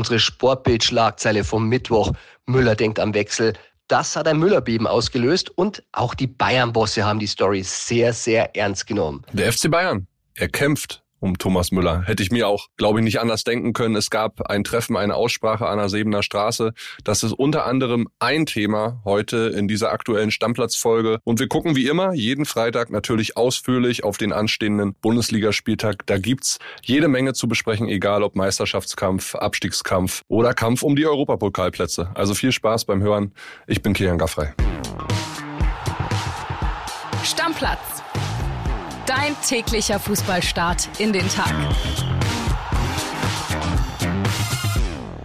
unsere Sportbild-Schlagzeile vom Mittwoch. Müller denkt am Wechsel. Das hat ein Müllerbeben ausgelöst und auch die Bayern-Bosse haben die Story sehr, sehr ernst genommen. Der FC Bayern, er kämpft um Thomas Müller. Hätte ich mir auch, glaube ich, nicht anders denken können. Es gab ein Treffen, eine Aussprache an der Sebener Straße. Das ist unter anderem ein Thema heute in dieser aktuellen Stammplatzfolge. Und wir gucken wie immer jeden Freitag natürlich ausführlich auf den anstehenden Bundesligaspieltag. Da gibt's jede Menge zu besprechen, egal ob Meisterschaftskampf, Abstiegskampf oder Kampf um die Europapokalplätze. Also viel Spaß beim Hören. Ich bin Kilian Gaffrey. Stammplatz Dein täglicher Fußballstart in den Tag.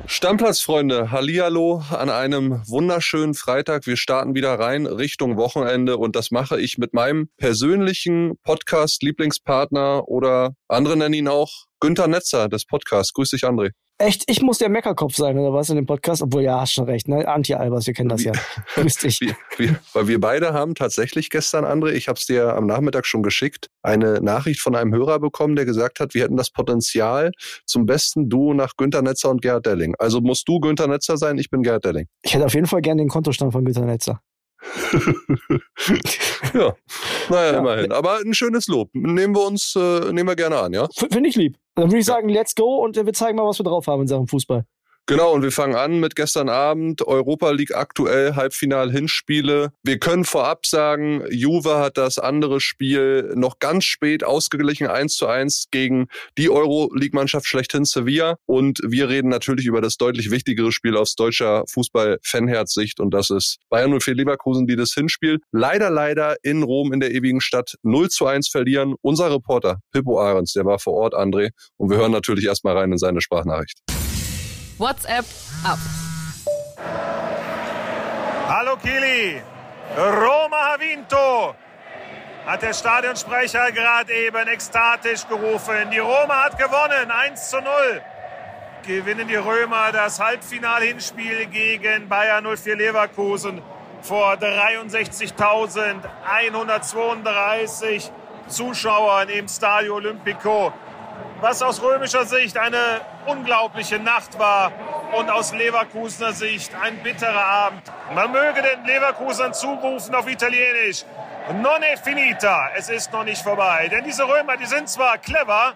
Stammplatzfreunde, Hallihallo an einem wunderschönen Freitag. Wir starten wieder rein Richtung Wochenende und das mache ich mit meinem persönlichen Podcast-Lieblingspartner oder andere nennen ihn auch Günther Netzer des Podcasts. Grüß dich, André. Echt, ich muss der Meckerkopf sein, oder was, in dem Podcast? Obwohl, ja, hast schon recht, ne? Anti-Albers, wir kennen das ja. Grüß dich. Wir, wir, weil wir beide haben tatsächlich gestern, André, ich habe es dir am Nachmittag schon geschickt, eine Nachricht von einem Hörer bekommen, der gesagt hat, wir hätten das Potenzial zum besten Duo nach Günter Netzer und Gerhard Delling. Also musst du Günter Netzer sein, ich bin Gerhard Delling. Ich hätte auf jeden Fall gerne den Kontostand von Günter Netzer. ja, naja, ja. immerhin. Aber ein schönes Lob. Nehmen wir uns, äh, nehmen wir gerne an, ja? Finde ich lieb. Dann würde ich sagen, let's go und wir zeigen mal, was wir drauf haben in Sachen Fußball. Genau, und wir fangen an mit gestern Abend Europa League aktuell Halbfinal-Hinspiele. Wir können vorab sagen, Juve hat das andere Spiel noch ganz spät ausgeglichen, 1 zu 1 gegen die Euro-League-Mannschaft schlechthin Sevilla. Und wir reden natürlich über das deutlich wichtigere Spiel aus deutscher Fußball-Fanherzsicht und das ist Bayern 04 Leverkusen, die das Hinspiel leider, leider in Rom in der ewigen Stadt 0 zu 1 verlieren. Unser Reporter Pippo Ahrens, der war vor Ort, André, und wir hören natürlich erstmal rein in seine Sprachnachricht. WhatsApp ab. Hallo Kili, Roma ha vinto, hat der Stadionsprecher gerade eben ekstatisch gerufen. Die Roma hat gewonnen, 1 zu 0. Gewinnen die Römer das Halbfinal-Hinspiel gegen Bayern 04 Leverkusen vor 63.132 Zuschauern im Stadio Olimpico was aus römischer Sicht eine unglaubliche Nacht war und aus Leverkusener Sicht ein bitterer Abend. Man möge den Leverkusern zurufen auf Italienisch, non è finita, es ist noch nicht vorbei. Denn diese Römer, die sind zwar clever,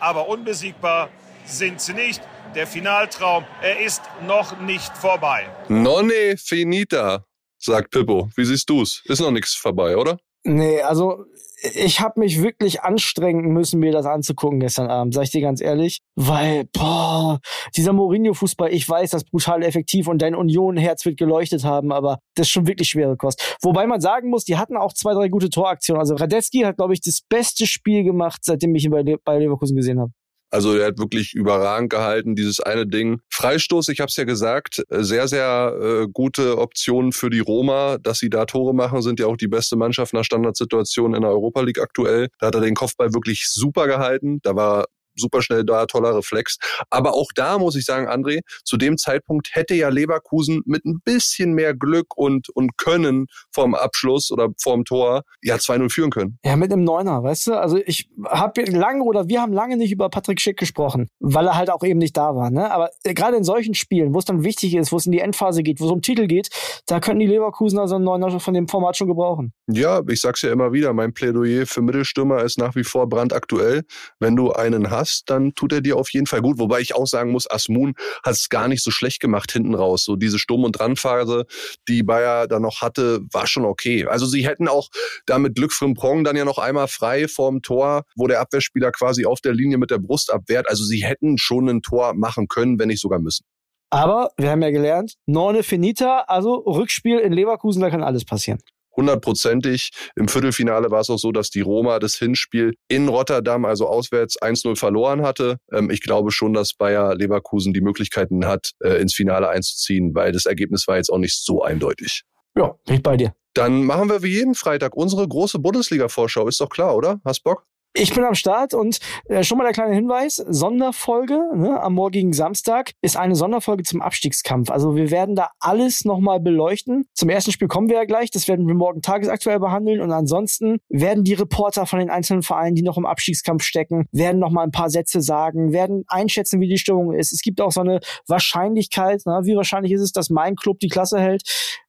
aber unbesiegbar sind sie nicht. Der Finaltraum, er ist noch nicht vorbei. Non è finita, sagt Pippo. Wie siehst du's? Ist noch nichts vorbei, oder? Nee, also ich habe mich wirklich anstrengen müssen, mir das anzugucken gestern Abend, sag ich dir ganz ehrlich, weil boah, dieser Mourinho-Fußball, ich weiß, das brutal effektiv und dein Union-Herz wird geleuchtet haben, aber das ist schon wirklich schwere Kost. Wobei man sagen muss, die hatten auch zwei, drei gute Toraktionen. Also Radetzky hat, glaube ich, das beste Spiel gemacht, seitdem ich ihn bei, bei Leverkusen gesehen habe. Also er hat wirklich überragend gehalten, dieses eine Ding. Freistoß, ich habe es ja gesagt, äh, sehr, sehr äh, gute Optionen für die Roma, dass sie da Tore machen, sind ja auch die beste Mannschaft nach Standardsituationen in der Europa League aktuell. Da hat er den Kopfball wirklich super gehalten. Da war super schnell da, toller Reflex. Aber auch da muss ich sagen, André, zu dem Zeitpunkt hätte ja Leverkusen mit ein bisschen mehr Glück und, und Können vorm Abschluss oder vorm Tor ja 2-0 führen können. Ja, mit einem Neuner, weißt du? Also ich habe lange oder wir haben lange nicht über Patrick Schick gesprochen, weil er halt auch eben nicht da war. Ne? Aber äh, gerade in solchen Spielen, wo es dann wichtig ist, wo es in die Endphase geht, wo es um Titel geht, da können die Leverkusen also einen Neuner von dem Format schon gebrauchen. Ja, ich sag's ja immer wieder, mein Plädoyer für Mittelstürmer ist nach wie vor brandaktuell. Wenn du einen hast, hast, dann tut er dir auf jeden Fall gut. Wobei ich auch sagen muss, Asmun hat es gar nicht so schlecht gemacht hinten raus. So diese Sturm- und Dranphase, die Bayer da noch hatte, war schon okay. Also sie hätten auch da mit Glück Frimpong dann ja noch einmal frei vorm Tor, wo der Abwehrspieler quasi auf der Linie mit der Brust abwehrt. Also sie hätten schon ein Tor machen können, wenn nicht sogar müssen. Aber wir haben ja gelernt, Norne Finita, also Rückspiel in Leverkusen, da kann alles passieren hundertprozentig. Im Viertelfinale war es auch so, dass die Roma das Hinspiel in Rotterdam, also auswärts 1-0 verloren hatte. Ähm, ich glaube schon, dass Bayer Leverkusen die Möglichkeiten hat, äh, ins Finale einzuziehen, weil das Ergebnis war jetzt auch nicht so eindeutig. Ja, bin ich bei dir. Dann machen wir wie jeden Freitag unsere große Bundesliga-Vorschau. Ist doch klar, oder? Hast Bock? Ich bin am Start und äh, schon mal der kleine Hinweis, Sonderfolge ne, am morgigen Samstag ist eine Sonderfolge zum Abstiegskampf. Also wir werden da alles nochmal beleuchten. Zum ersten Spiel kommen wir ja gleich, das werden wir morgen tagesaktuell behandeln und ansonsten werden die Reporter von den einzelnen Vereinen, die noch im Abstiegskampf stecken, werden nochmal ein paar Sätze sagen, werden einschätzen, wie die Stimmung ist. Es gibt auch so eine Wahrscheinlichkeit, na, wie wahrscheinlich ist es, dass mein Club die Klasse hält.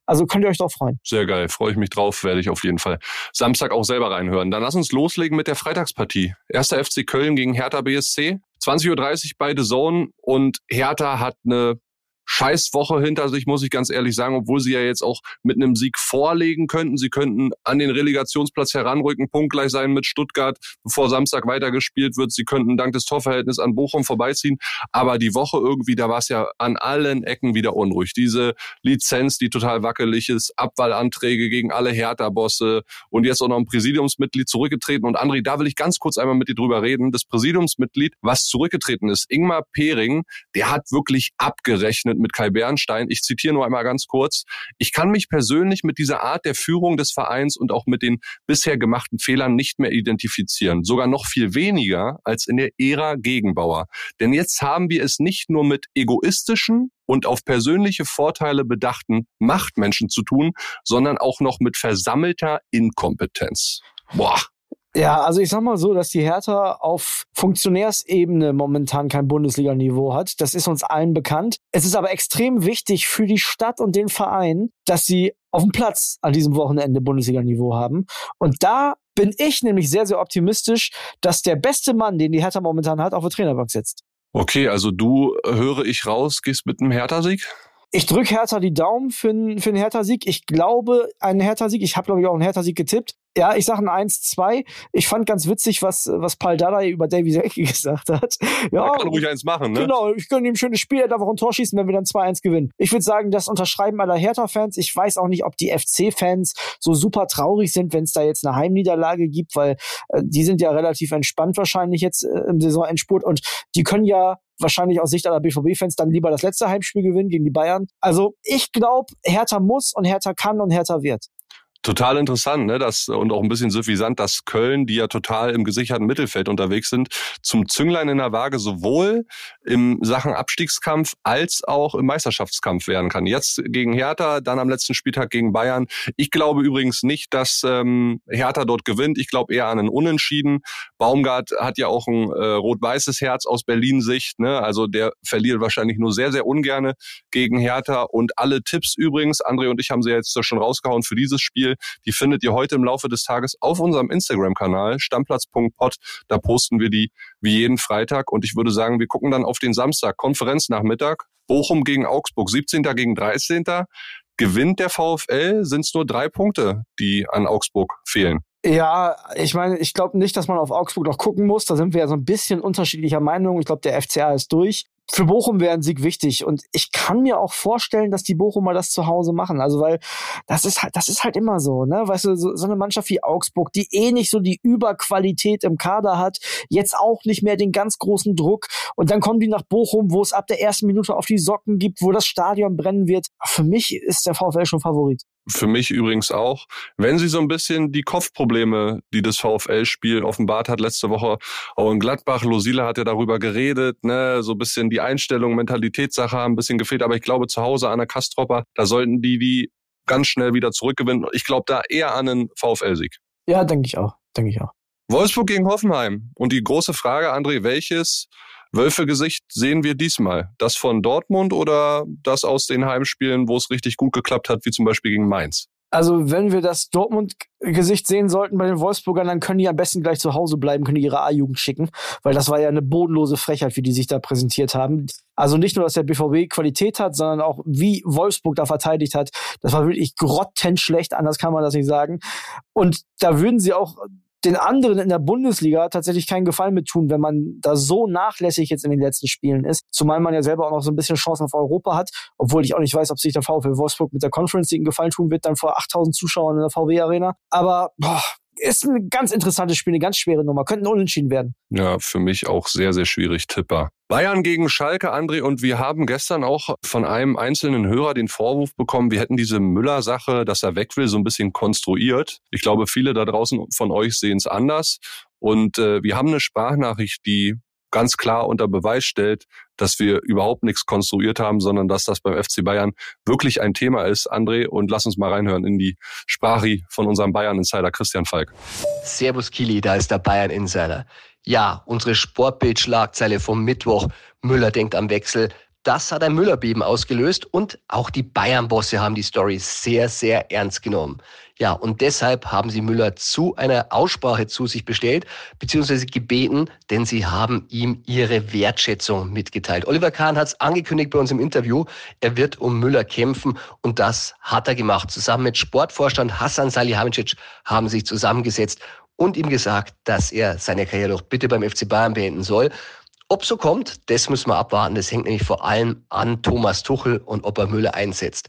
Also könnt ihr euch drauf freuen. Sehr geil, freue ich mich drauf, werde ich auf jeden Fall Samstag auch selber reinhören. Dann lass uns loslegen mit der Freitagspartie. Erster FC Köln gegen Hertha BSC. 20.30 Uhr beide Zone und Hertha hat eine Scheißwoche hinter sich, muss ich ganz ehrlich sagen, obwohl sie ja jetzt auch mit einem Sieg vorlegen könnten. Sie könnten an den Relegationsplatz heranrücken, punktgleich sein mit Stuttgart, bevor Samstag weitergespielt wird. Sie könnten dank des Torverhältnisses an Bochum vorbeiziehen. Aber die Woche irgendwie, da war es ja an allen Ecken wieder unruhig. Diese Lizenz, die total wackelig ist, Abwahlanträge gegen alle Hertha-Bosse und jetzt auch noch ein Präsidiumsmitglied zurückgetreten. Und André, da will ich ganz kurz einmal mit dir drüber reden. Das Präsidiumsmitglied, was zurückgetreten ist, Ingmar Pering, der hat wirklich abgerechnet mit Kai Bernstein. Ich zitiere nur einmal ganz kurz. Ich kann mich persönlich mit dieser Art der Führung des Vereins und auch mit den bisher gemachten Fehlern nicht mehr identifizieren. Sogar noch viel weniger als in der Ära Gegenbauer. Denn jetzt haben wir es nicht nur mit egoistischen und auf persönliche Vorteile bedachten Machtmenschen zu tun, sondern auch noch mit versammelter Inkompetenz. Boah, ja, also ich sag mal so, dass die Hertha auf Funktionärsebene momentan kein Bundesliga-Niveau hat. Das ist uns allen bekannt. Es ist aber extrem wichtig für die Stadt und den Verein, dass sie auf dem Platz an diesem Wochenende Bundesliga-Niveau haben. Und da bin ich nämlich sehr, sehr optimistisch, dass der beste Mann, den die Hertha momentan hat, auf der Trainerbank sitzt. Okay, also du höre ich raus, gehst mit einem Hertha-Sieg? Ich drücke Hertha die Daumen für einen, für einen Hertha-Sieg. Ich glaube, einen Hertha-Sieg. Ich habe, glaube ich, auch einen Hertha-Sieg getippt. Ja, ich sage ein 1-2. Ich fand ganz witzig, was, was Paul Dardai über Davy Selke gesagt hat. Ja, er kann ruhig eins machen, ne? Genau, ich gönne ihm ein schönes Spiel, er darf auch ein Tor schießen, wenn wir dann 2-1 gewinnen. Ich würde sagen, das unterschreiben aller Hertha-Fans. Ich weiß auch nicht, ob die FC-Fans so super traurig sind, wenn es da jetzt eine Heimniederlage gibt, weil äh, die sind ja relativ entspannt wahrscheinlich jetzt äh, im Saisonendspurt und die können ja wahrscheinlich aus Sicht aller BVB-Fans dann lieber das letzte Heimspiel gewinnen gegen die Bayern. Also ich glaube, Hertha muss und Hertha kann und Hertha wird. Total interessant, ne? Das, und auch ein bisschen suffisant, dass Köln, die ja total im gesicherten Mittelfeld unterwegs sind, zum Zünglein in der Waage sowohl im Sachen Abstiegskampf als auch im Meisterschaftskampf werden kann. Jetzt gegen Hertha, dann am letzten Spieltag gegen Bayern. Ich glaube übrigens nicht, dass ähm, Hertha dort gewinnt. Ich glaube eher an einen Unentschieden. Baumgart hat ja auch ein äh, rot-weißes Herz aus Berlin-Sicht. Ne? Also der verliert wahrscheinlich nur sehr, sehr ungerne gegen Hertha. Und alle Tipps übrigens, André und ich haben sie jetzt schon rausgehauen für dieses Spiel die findet ihr heute im Laufe des Tages auf unserem Instagram-Kanal stammplatz.pod. Da posten wir die wie jeden Freitag. Und ich würde sagen, wir gucken dann auf den Samstag, Konferenznachmittag. Bochum gegen Augsburg, 17. gegen 13. Gewinnt der VfL, sind es nur drei Punkte, die an Augsburg fehlen. Ja, ich meine, ich glaube nicht, dass man auf Augsburg noch gucken muss. Da sind wir ja so ein bisschen unterschiedlicher Meinung. Ich glaube, der FCA ist durch für Bochum wäre ein Sieg wichtig. Und ich kann mir auch vorstellen, dass die Bochumer das zu Hause machen. Also, weil das ist halt, das ist halt immer so, ne? Weißt du, so, so eine Mannschaft wie Augsburg, die eh nicht so die Überqualität im Kader hat, jetzt auch nicht mehr den ganz großen Druck. Und dann kommen die nach Bochum, wo es ab der ersten Minute auf die Socken gibt, wo das Stadion brennen wird. Für mich ist der VfL schon Favorit. Für mich übrigens auch. Wenn sie so ein bisschen die Kopfprobleme, die das VfL-Spiel offenbart hat letzte Woche, auch in Gladbach, Losila hat ja darüber geredet, ne, so ein bisschen die Einstellung, Mentalitätssache haben ein bisschen gefehlt, aber ich glaube zu Hause an der Kastropper, da sollten die die ganz schnell wieder zurückgewinnen. Ich glaube da eher an einen VfL-Sieg. Ja, denke ich auch, denke ich auch. Wolfsburg gegen Hoffenheim. Und die große Frage, André, welches Wölfegesicht sehen wir diesmal? Das von Dortmund oder das aus den Heimspielen, wo es richtig gut geklappt hat, wie zum Beispiel gegen Mainz? Also wenn wir das Dortmund-Gesicht sehen sollten bei den Wolfsburgern, dann können die am besten gleich zu Hause bleiben, können die ihre A-Jugend schicken, weil das war ja eine bodenlose Frechheit, wie die sich da präsentiert haben. Also nicht nur, dass der BVB Qualität hat, sondern auch wie Wolfsburg da verteidigt hat. Das war wirklich grottenschlecht, anders kann man das nicht sagen. Und da würden sie auch den anderen in der Bundesliga tatsächlich keinen Gefallen mit tun, wenn man da so nachlässig jetzt in den letzten Spielen ist. Zumal man ja selber auch noch so ein bisschen Chancen auf Europa hat, obwohl ich auch nicht weiß, ob sich der VfL Wolfsburg mit der Conference League einen Gefallen tun wird, dann vor 8000 Zuschauern in der VW Arena. Aber boah, ist ein ganz interessantes Spiel, eine ganz schwere Nummer. Könnten unentschieden werden. Ja, für mich auch sehr, sehr schwierig Tipper. Bayern gegen Schalke, André, und wir haben gestern auch von einem einzelnen Hörer den Vorwurf bekommen, wir hätten diese Müller-Sache, dass er weg will, so ein bisschen konstruiert. Ich glaube, viele da draußen von euch sehen es anders. Und äh, wir haben eine Sprachnachricht, die ganz klar unter Beweis stellt, dass wir überhaupt nichts konstruiert haben, sondern dass das beim FC Bayern wirklich ein Thema ist. André, und lass uns mal reinhören in die Sprache von unserem Bayern-Insider Christian Falk. Servus Kili, da ist der Bayern-Insider. Ja, unsere Sportbild-Schlagzeile vom Mittwoch. Müller denkt am Wechsel. Das hat ein Müllerbeben ausgelöst und auch die Bayern-Bosse haben die Story sehr, sehr ernst genommen. Ja, und deshalb haben sie Müller zu einer Aussprache zu sich bestellt, beziehungsweise gebeten, denn sie haben ihm ihre Wertschätzung mitgeteilt. Oliver Kahn hat es angekündigt bei uns im Interview, er wird um Müller kämpfen und das hat er gemacht. Zusammen mit Sportvorstand Hassan Salihamidzic haben sich zusammengesetzt und ihm gesagt, dass er seine Karriere doch bitte beim FC Bayern beenden soll. Ob so kommt, das müssen wir abwarten. Das hängt nämlich vor allem an Thomas Tuchel und ob er Müller einsetzt.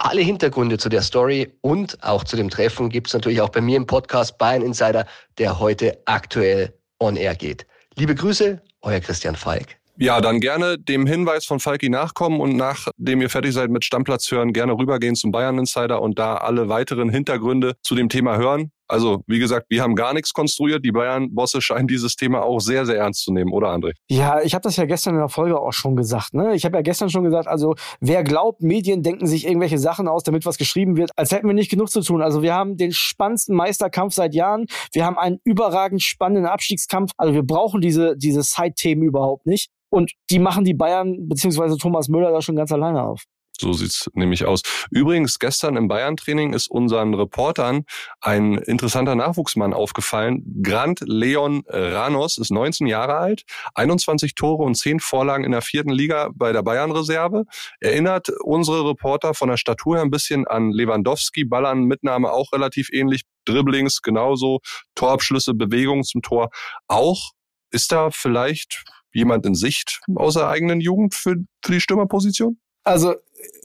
Alle Hintergründe zu der Story und auch zu dem Treffen gibt es natürlich auch bei mir im Podcast Bayern Insider, der heute aktuell on air geht. Liebe Grüße, euer Christian Falk. Ja, dann gerne dem Hinweis von Falki nachkommen und nachdem ihr fertig seid mit Stammplatz hören, gerne rübergehen zum Bayern Insider und da alle weiteren Hintergründe zu dem Thema hören. Also, wie gesagt, wir haben gar nichts konstruiert. Die Bayern-Bosse scheinen dieses Thema auch sehr, sehr ernst zu nehmen, oder André? Ja, ich habe das ja gestern in der Folge auch schon gesagt. Ne? Ich habe ja gestern schon gesagt, also wer glaubt, Medien denken sich irgendwelche Sachen aus, damit was geschrieben wird, als hätten wir nicht genug zu tun. Also wir haben den spannendsten Meisterkampf seit Jahren. Wir haben einen überragend spannenden Abstiegskampf. Also wir brauchen diese, diese Side-Themen überhaupt nicht. Und die machen die Bayern beziehungsweise Thomas Müller da schon ganz alleine auf. So sieht's nämlich aus. Übrigens, gestern im Bayern-Training ist unseren Reportern ein interessanter Nachwuchsmann aufgefallen. Grant Leon Ranos ist 19 Jahre alt, 21 Tore und 10 Vorlagen in der vierten Liga bei der Bayern-Reserve. Erinnert unsere Reporter von der Statur her ein bisschen an Lewandowski, Ballern Mitnahme auch relativ ähnlich, Dribblings genauso, Torabschlüsse, Bewegungen zum Tor auch. Ist da vielleicht jemand in Sicht aus der eigenen Jugend für, für die Stürmerposition? Also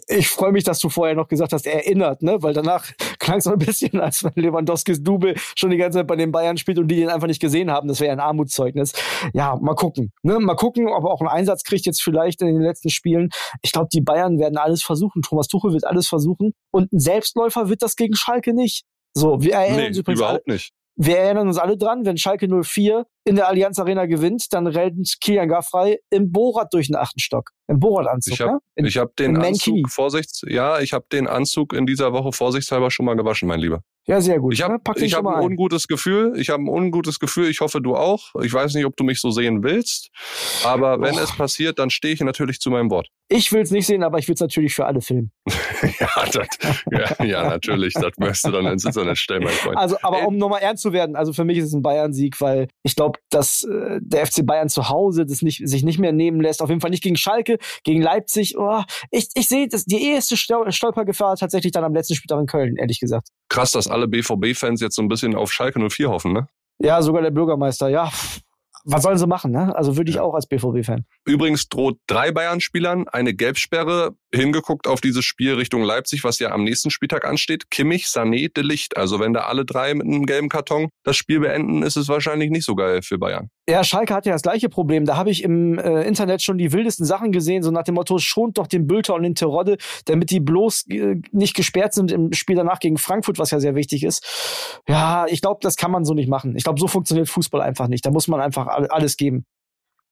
ich freue mich, dass du vorher noch gesagt hast, erinnert, ne? Weil danach klang es so ein bisschen, als wenn Lewandowskis Double schon die ganze Zeit bei den Bayern spielt und die den einfach nicht gesehen haben. Das wäre ein Armutszeugnis. Ja, mal gucken. Ne? Mal gucken, ob er auch einen Einsatz kriegt jetzt vielleicht in den letzten Spielen. Ich glaube, die Bayern werden alles versuchen. Thomas Tuchel wird alles versuchen. Und ein Selbstläufer wird das gegen Schalke nicht. So, wir erinnern nee, uns übrigens überhaupt alle, nicht. wir erinnern uns alle dran, wenn Schalke 04 in der Allianz Arena gewinnt, dann rennt Kilian Gaffrey im Borat durch den achten Stock. Im Borat-Anzug, Ich habe ne? Hab den. Anzug vorsichts, ja, ich habe den Anzug in dieser Woche vorsichtshalber schon mal gewaschen, mein Lieber. Ja, sehr gut. Ich habe ne? Hab ein ungutes Gefühl. Ich habe ein ungutes Gefühl. Ich hoffe, du auch. Ich weiß nicht, ob du mich so sehen willst. Aber wenn Och. es passiert, dann stehe ich natürlich zu meinem Wort. Ich will es nicht sehen, aber ich will es natürlich für alle filmen. ja, das, ja, ja, natürlich. Das möchtest du dann ins Internet stellen, mein Freund. Also, aber Äh, um nochmal ernst zu werden, also für mich ist es ein Bayern-Sieg, weil ich glaube, dass äh, der FC Bayern zu Hause das nicht, sich nicht mehr nehmen lässt. Auf jeden Fall nicht gegen Schalke, gegen Leipzig. Oh, ich ich sehe das- die erste Stol- Stolpergefahr tatsächlich dann am letzten Spieltag in Köln, ehrlich gesagt. Krass, dass alle BVB-Fans jetzt so ein bisschen auf Schalke 04 hoffen, ne? Ja, sogar der Bürgermeister. Ja, was sollen sie machen? Ne? Also würde ich auch als BVB-Fan. Übrigens droht drei Bayern-Spielern eine Gelbsperre. Hingeguckt auf dieses Spiel Richtung Leipzig, was ja am nächsten Spieltag ansteht. Kimmich, Sané, De Licht. Also wenn da alle drei mit einem gelben Karton das Spiel beenden, ist es wahrscheinlich nicht so geil für Bayern. Ja, Schalke hat ja das gleiche Problem. Da habe ich im äh, Internet schon die wildesten Sachen gesehen, so nach dem Motto, schont doch den Bülter und den Terodde, damit die bloß äh, nicht gesperrt sind im Spiel danach gegen Frankfurt, was ja sehr wichtig ist. Ja, ich glaube, das kann man so nicht machen. Ich glaube, so funktioniert Fußball einfach nicht. Da muss man einfach all- alles geben.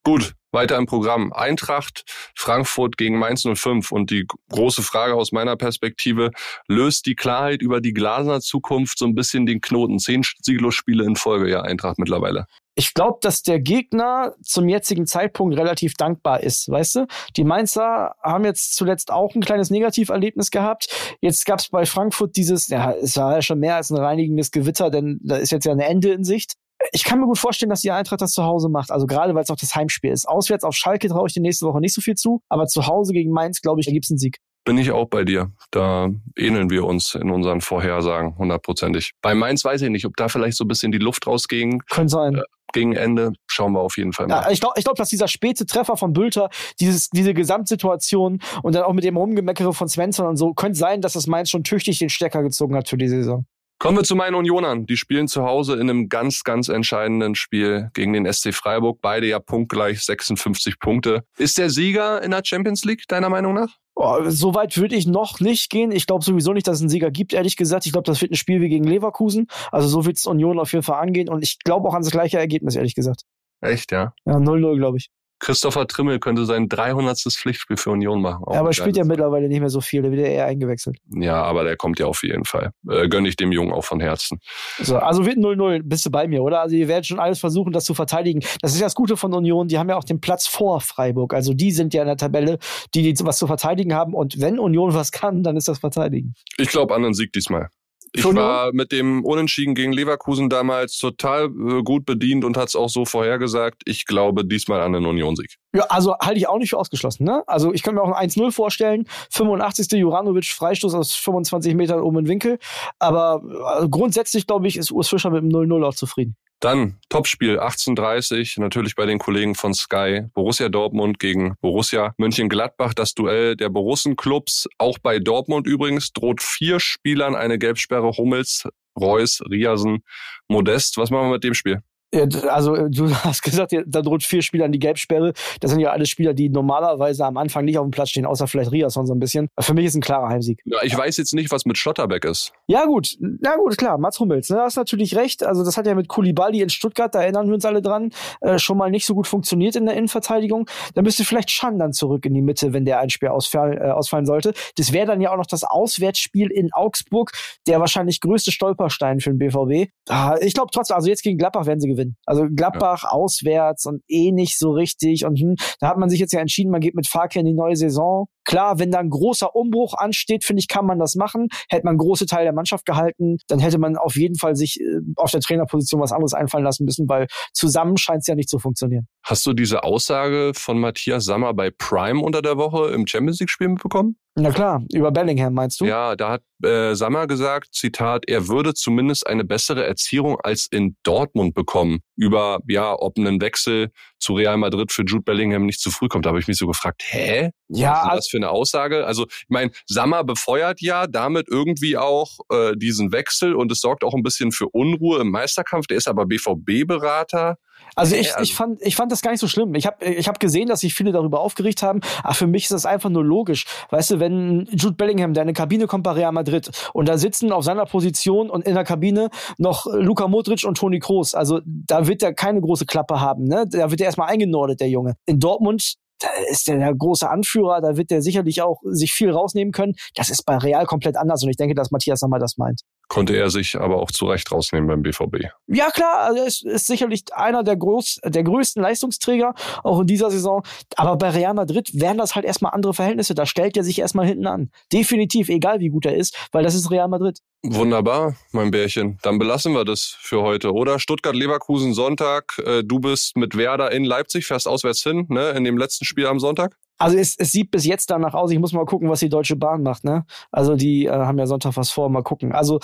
Gut, weiter im Programm. Eintracht Frankfurt gegen Mainz 05. Und die große Frage aus meiner Perspektive, löst die Klarheit über die Glasener Zukunft so ein bisschen den Knoten? Zehn Sieglos-Spiele in Folge, ja, Eintracht mittlerweile. Ich glaube, dass der Gegner zum jetzigen Zeitpunkt relativ dankbar ist, weißt du? Die Mainzer haben jetzt zuletzt auch ein kleines Negativerlebnis gehabt. Jetzt gab es bei Frankfurt dieses, ja, es war ja schon mehr als ein reinigendes Gewitter, denn da ist jetzt ja ein Ende in Sicht. Ich kann mir gut vorstellen, dass die Eintracht das zu Hause macht. Also gerade weil es auch das Heimspiel ist. Auswärts auf Schalke traue ich die nächste Woche nicht so viel zu, aber zu Hause gegen Mainz, glaube ich, da gibt's einen Sieg. Bin ich auch bei dir. Da ähneln wir uns in unseren Vorhersagen hundertprozentig. Bei Mainz weiß ich nicht, ob da vielleicht so ein bisschen die Luft rausging Könnte sein. Äh, gegen Ende. Schauen wir auf jeden Fall mal. Ja, ich glaube, ich glaub, dass dieser späte Treffer von Bülter, dieses, diese Gesamtsituation und dann auch mit dem Rumgemeckere von Svensson und so, könnte sein, dass das Mainz schon tüchtig den Stecker gezogen hat für die Saison. Kommen wir zu meinen Unionern. Die spielen zu Hause in einem ganz, ganz entscheidenden Spiel gegen den SC Freiburg. Beide ja punktgleich 56 Punkte. Ist der Sieger in der Champions League, deiner Meinung nach? Oh, so weit würde ich noch nicht gehen. Ich glaube sowieso nicht, dass es einen Sieger gibt, ehrlich gesagt. Ich glaube, das wird ein Spiel wie gegen Leverkusen. Also so wird es Union auf jeden Fall angehen. Und ich glaube auch an das gleiche Ergebnis, ehrlich gesagt. Echt, ja? Ja, 0-0, glaube ich. Christopher Trimmel könnte sein 300. Pflichtspiel für Union machen. ja, aber spielt ja mittlerweile nicht mehr so viel, der wird ja eher eingewechselt. Ja, aber der kommt ja auf jeden Fall. Äh, gönne ich dem Jungen auch von Herzen. So, also wird 0-0, bist du bei mir, oder? Also ihr werdet schon alles versuchen, das zu verteidigen. Das ist ja das Gute von Union, die haben ja auch den Platz vor Freiburg. Also die sind ja in der Tabelle, die, die was zu verteidigen haben. Und wenn Union was kann, dann ist das Verteidigen. Ich glaube an den Sieg diesmal. Ich war mit dem Unentschieden gegen Leverkusen damals total äh, gut bedient und hat es auch so vorhergesagt. Ich glaube diesmal an den Union-Sieg. Ja, also halte ich auch nicht für ausgeschlossen. Ne? Also ich kann mir auch ein 1-0 vorstellen. 85. Juranovic, Freistoß aus 25 Metern oben im Winkel. Aber also grundsätzlich, glaube ich, ist Urs Fischer mit dem 0-0 auch zufrieden. Dann Topspiel 18:30 natürlich bei den Kollegen von Sky. Borussia Dortmund gegen Borussia Mönchengladbach. Das Duell der Borussenclubs auch bei Dortmund übrigens droht vier Spielern eine Gelbsperre. Hummels Reus Riasen Modest. Was machen wir mit dem Spiel also äh, du hast gesagt, da droht vier Spieler an die Gelbsperre. Das sind ja alle Spieler, die normalerweise am Anfang nicht auf dem Platz stehen, außer vielleicht Riasson so ein bisschen. Für mich ist ein klarer Heimsieg. Ja, ich weiß jetzt nicht, was mit Schlotterbeck ist. Ja gut, na gut, klar, Mats Hummels, ne, hast natürlich recht. Also das hat ja mit Kulibali in Stuttgart, da erinnern wir uns alle dran, äh, schon mal nicht so gut funktioniert in der Innenverteidigung. Da müsste vielleicht Schan dann zurück in die Mitte, wenn der ein Spiel ausfall, äh, ausfallen sollte. Das wäre dann ja auch noch das Auswärtsspiel in Augsburg, der wahrscheinlich größte Stolperstein für den BVB. Ah, ich glaube trotzdem, also jetzt gegen Gladbach werden sie gewinnen. Also Gladbach ja. auswärts und eh nicht so richtig. Und hm, da hat man sich jetzt ja entschieden, man geht mit Farke in die neue Saison. Klar, wenn da ein großer Umbruch ansteht, finde ich, kann man das machen. Hätte man große Teil der Mannschaft gehalten, dann hätte man auf jeden Fall sich äh, auf der Trainerposition was anderes einfallen lassen müssen, weil zusammen scheint es ja nicht zu funktionieren. Hast du diese Aussage von Matthias Sammer bei Prime unter der Woche im Champions League-Spiel mitbekommen? Na klar, über Bellingham meinst du? Ja, da hat äh, Sammer gesagt, Zitat, er würde zumindest eine bessere Erziehung als in Dortmund bekommen. Über, ja, ob ein Wechsel zu Real Madrid für Jude Bellingham nicht zu früh kommt. Da habe ich mich so gefragt, hä? Ja, Was ist das für eine Aussage? Also, ich meine, Sammer befeuert ja damit irgendwie auch äh, diesen Wechsel und es sorgt auch ein bisschen für Unruhe im Meisterkampf. Der ist aber BVB-Berater. Also ich, ich, fand, ich fand das gar nicht so schlimm. Ich habe ich hab gesehen, dass sich viele darüber aufgeregt haben. Aber für mich ist das einfach nur logisch. Weißt du, wenn Jude Bellingham, der in eine Kabine kommt bei Real Madrid und da sitzen auf seiner Position und in der Kabine noch Luka Modric und Toni Kroos. Also da wird er keine große Klappe haben. Ne? Da wird er erstmal eingenordet, der Junge. In Dortmund da ist der, der große Anführer, da wird der sicherlich auch sich viel rausnehmen können. Das ist bei Real komplett anders und ich denke, dass Matthias nochmal das meint konnte er sich aber auch zu Recht rausnehmen beim BVB. Ja klar, also er ist, ist sicherlich einer der, groß, der größten Leistungsträger, auch in dieser Saison. Aber bei Real Madrid wären das halt erstmal andere Verhältnisse. Da stellt er sich erstmal hinten an. Definitiv, egal wie gut er ist, weil das ist Real Madrid. Wunderbar, mein Bärchen. Dann belassen wir das für heute, oder? Stuttgart-Leverkusen Sonntag. Äh, du bist mit Werder in Leipzig, fährst auswärts hin, ne? In dem letzten Spiel am Sonntag? Also es, es sieht bis jetzt danach aus. Ich muss mal gucken, was die Deutsche Bahn macht. Ne? Also die äh, haben ja Sonntag was vor. Mal gucken. Also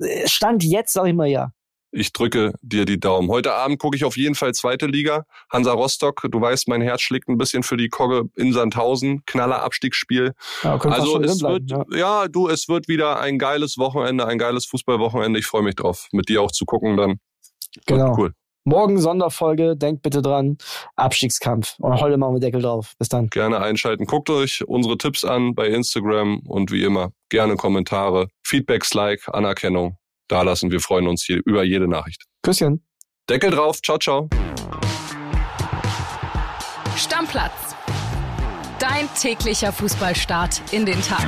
äh, Stand jetzt, sag ich mal ja. Ich drücke dir die Daumen. Heute Abend gucke ich auf jeden Fall zweite Liga. Hansa Rostock, du weißt, mein Herz schlägt ein bisschen für die Kogge in Sandhausen. Knaller Abstiegsspiel. Ja, also es wird, ja. ja. du, es wird wieder ein geiles Wochenende, ein geiles Fußballwochenende. Ich freue mich drauf, mit dir auch zu gucken dann. Genau. Cool. Morgen Sonderfolge, denkt bitte dran, Abstiegskampf. Und heute machen wir Deckel drauf. Bis dann. Gerne einschalten. Guckt euch unsere Tipps an bei Instagram und wie immer gerne Kommentare, Feedbacks, Like, Anerkennung. Da lassen wir freuen uns hier über jede Nachricht. Küsschen. Deckel drauf. Ciao, ciao. Stammplatz. Dein täglicher Fußballstart in den Tag.